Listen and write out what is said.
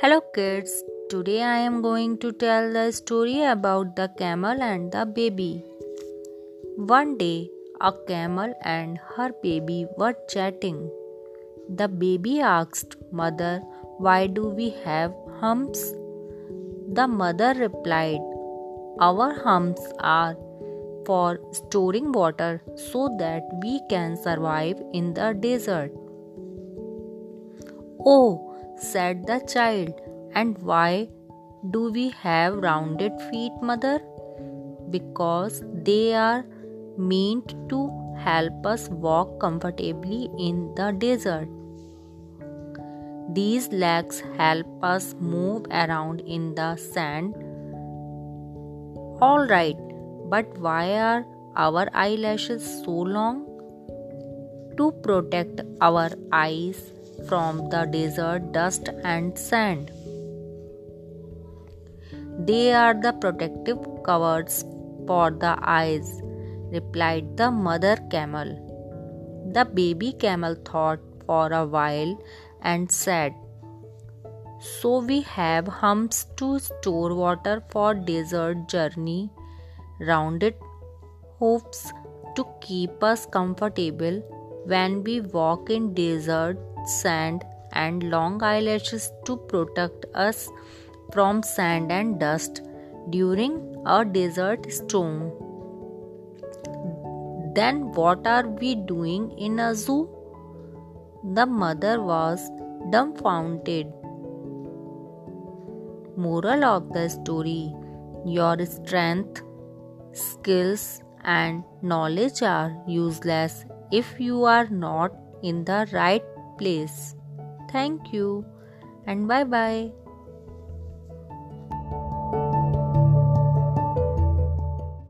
Hello, kids. Today I am going to tell the story about the camel and the baby. One day, a camel and her baby were chatting. The baby asked, Mother, why do we have humps? The mother replied, Our humps are for storing water so that we can survive in the desert. Oh, said the child. And why do we have rounded feet, mother? Because they are meant to help us walk comfortably in the desert. These legs help us move around in the sand. Alright, but why are our eyelashes so long? To protect our eyes from the desert dust and sand. They are the protective covers for the eyes, replied the mother camel. The baby camel thought for a while and said, So we have humps to store water for desert journey, rounded hoofs to keep us comfortable when we walk in desert sand, and long eyelashes to protect us from sand and dust during a desert storm. Then, what are we doing in a zoo? The mother was dumbfounded. Moral of the story Your strength, skills, and knowledge are useless if you are not in the right place. Thank you and bye bye.